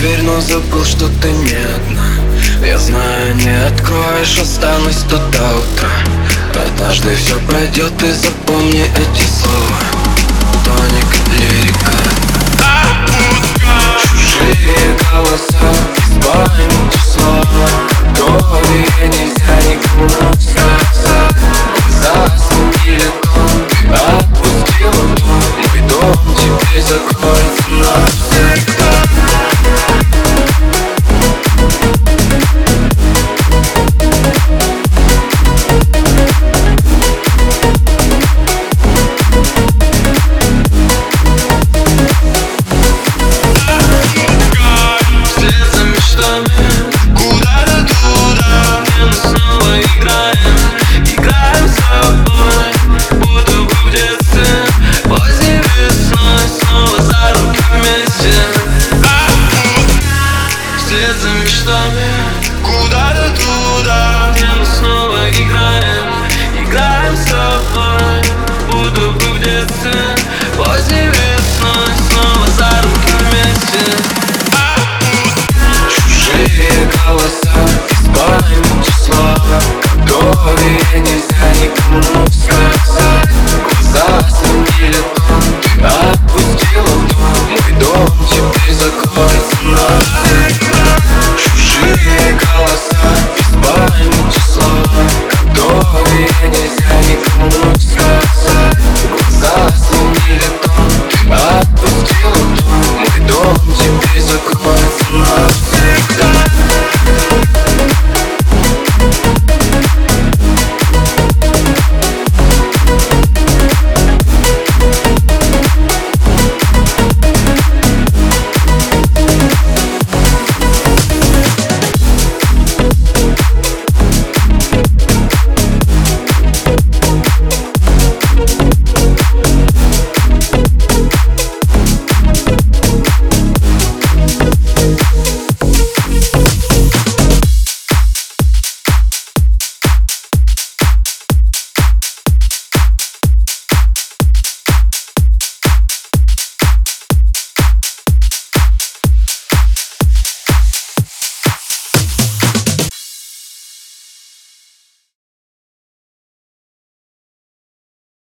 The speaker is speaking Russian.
дверь, но забыл, что ты не одна. Я знаю, не откроешь, останусь тут до утра. Однажды все пройдет, и запомни эти слова мечтами Куда-то туда, где мы снова играем? Играем с тобой, буду бы в детстве Поздней весной, снова за руки вместе. Чужие голоса из памяти слова, которые it is.